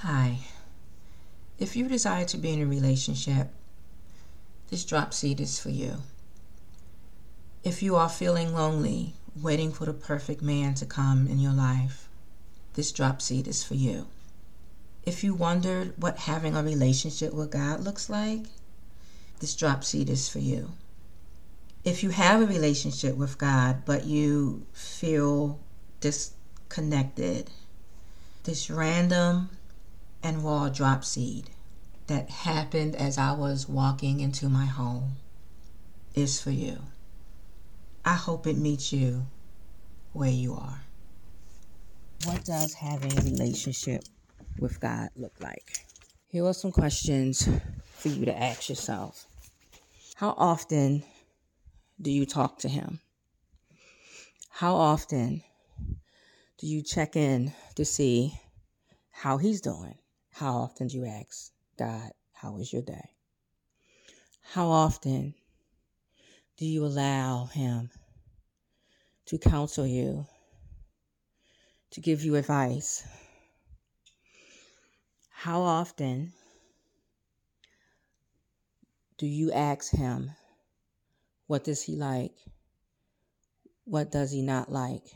Hi. If you desire to be in a relationship, this drop seed is for you. If you are feeling lonely, waiting for the perfect man to come in your life, this drop seed is for you. If you wondered what having a relationship with God looks like, this drop seed is for you. If you have a relationship with God, but you feel disconnected, this random and raw drop seed that happened as I was walking into my home is for you. I hope it meets you where you are. What does having a relationship with God look like? Here are some questions for you to ask yourself. How often do you talk to Him? How often do you check in to see how He's doing? How often do you ask God, how was your day? How often do you allow Him to counsel you, to give you advice? How often do you ask Him, what does He like? What does He not like?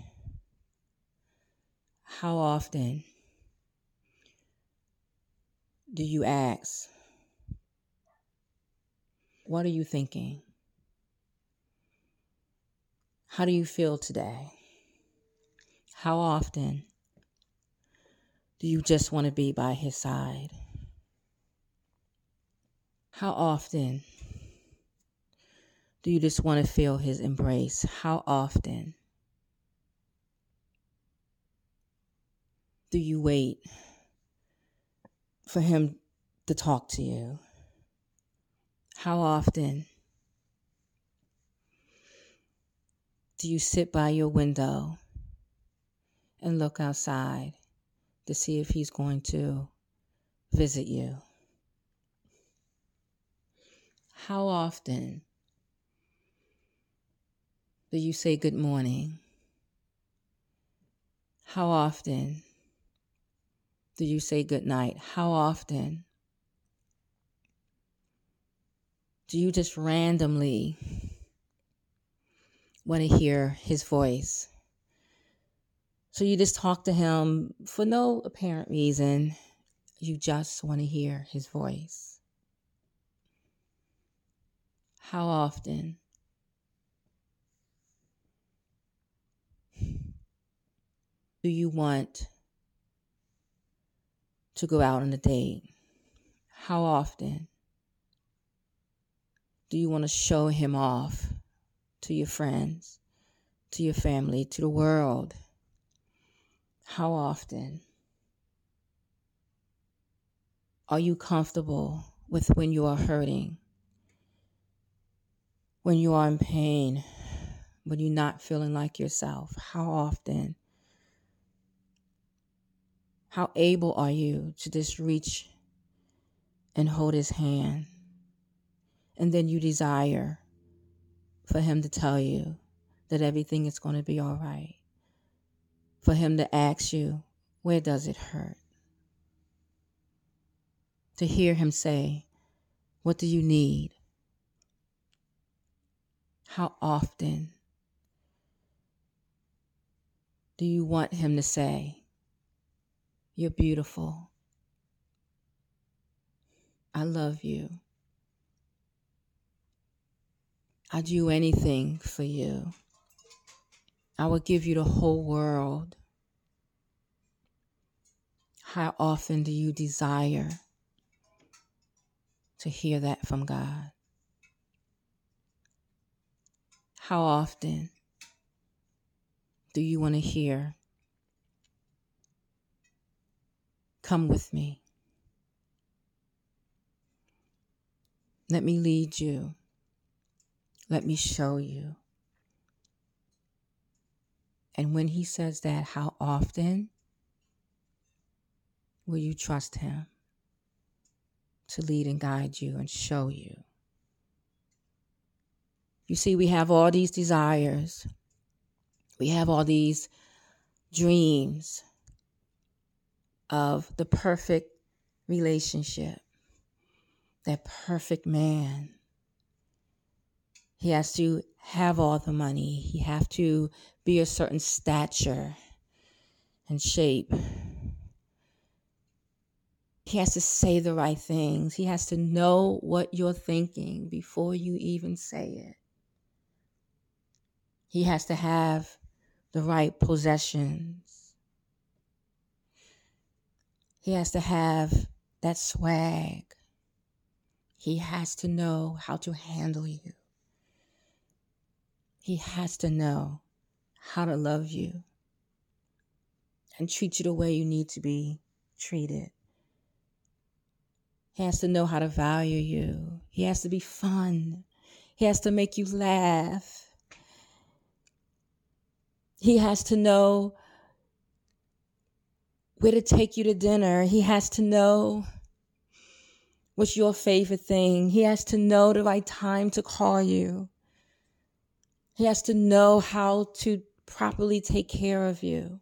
How often do you ask, What are you thinking? How do you feel today? How often do you just want to be by his side? How often do you just want to feel his embrace? How often do you wait for him to talk to you? How often do you sit by your window and look outside to see if he's going to visit you? How often do you say good morning? How often do you say good night? How often do you just randomly want to hear his voice? So you just talk to him for no apparent reason. You just want to hear his voice. How often do you want to go out on a date? How often do you want to show him off to your friends, to your family, to the world? How often are you comfortable with when you are hurting, when you are in pain, when you're not feeling like yourself? How often how able are you to just reach and hold his hand? And then you desire for him to tell you that everything is going to be all right. For him to ask you, where does it hurt? To hear him say, what do you need? How often do you want him to say, you're beautiful. I love you. I'd do anything for you. I would give you the whole world. How often do you desire to hear that from God? How often do you want to hear Come with me. Let me lead you. Let me show you. And when he says that, how often will you trust him to lead and guide you and show you? You see, we have all these desires, we have all these dreams, of the perfect relationship, that perfect man. He has to have all the money. He has to be a certain stature and shape. He has to say the right things. He has to know what you're thinking before you even say it. He has to have the right possessions. He has to have that swag. He has to know how to handle you. He has to know how to love you and treat you the way you need to be treated. He has to know how to value you. He has to be fun. He has to make you laugh. He has to know where to take you to dinner. He has to know what's your favorite thing. He has to know the right time to call you. He has to know how to properly take care of you.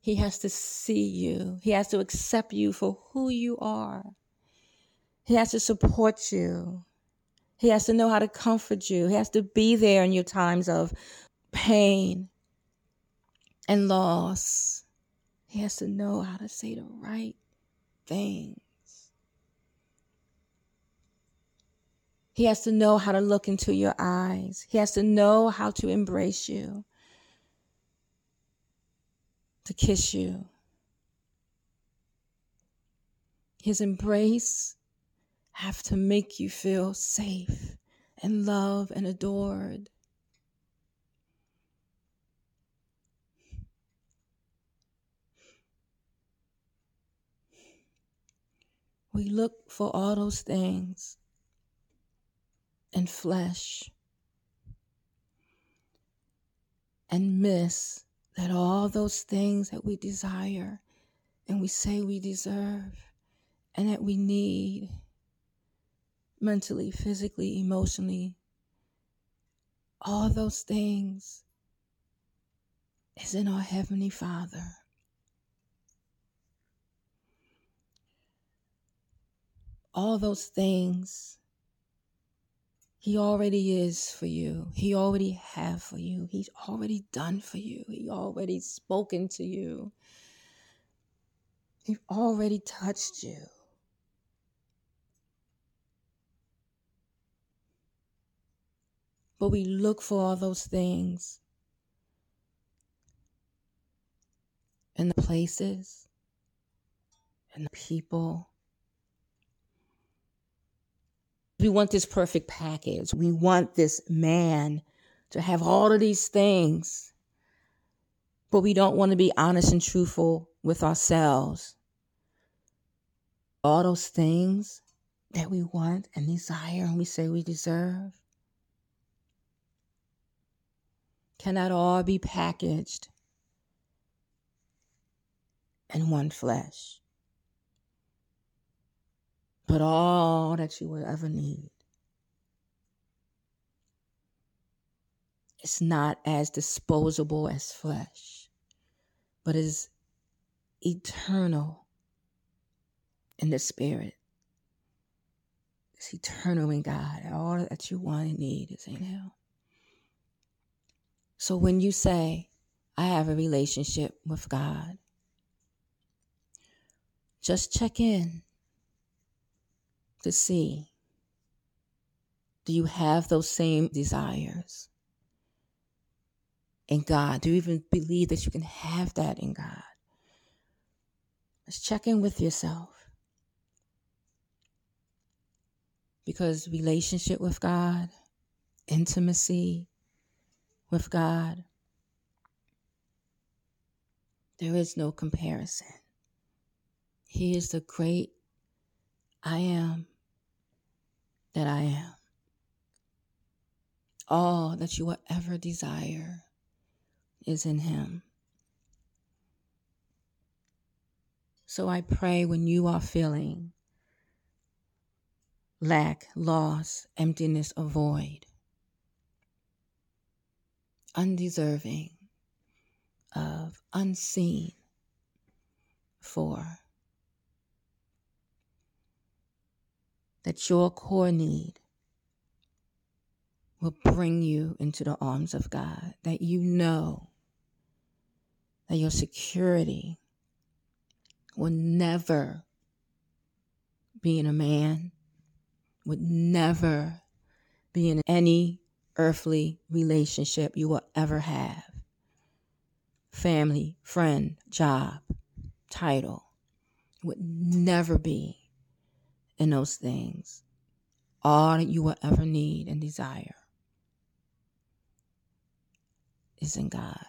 He has to see you. He has to accept you for who you are. He has to support you. He has to know how to comfort you. He has to be there in your times of pain and loss. He has to know how to say the right things. He has to know how to look into your eyes. He has to know how to embrace you to kiss you. His embrace have to make you feel safe and loved and adored. We look for all those things in flesh and miss that all those things that we desire and we say we deserve and that we need mentally, physically, emotionally, all those things is in our Heavenly Father. All those things he already is for you. He already have for you. He's already done for you. He already spoken to you. He already touched you. But we look for all those things in the places and the people We want this perfect package. We want this man to have all of these things, but we don't want to be honest and truthful with ourselves. All those things that we want and desire and we say we deserve cannot all be packaged in one flesh but all that you will ever need. It's not as disposable as flesh, but is eternal in the spirit. It's eternal in God. All that you want and need is in Him. So when you say, I have a relationship with God, just check in to see do you have those same desires in God? Do you even believe that you can have that in God? Let's check in with yourself. Because relationship with God, intimacy with God, there is no comparison. He is the great I am that I am. All that you will ever desire is in Him. So I pray when you are feeling lack, loss, emptiness, or void, undeserving of, unseen, for. That your core need will bring you into the arms of God. That you know that your security will never be in a man, would never be in any earthly relationship you will ever have family, friend, job, title would never be in those things. All that you will ever need and desire is in God.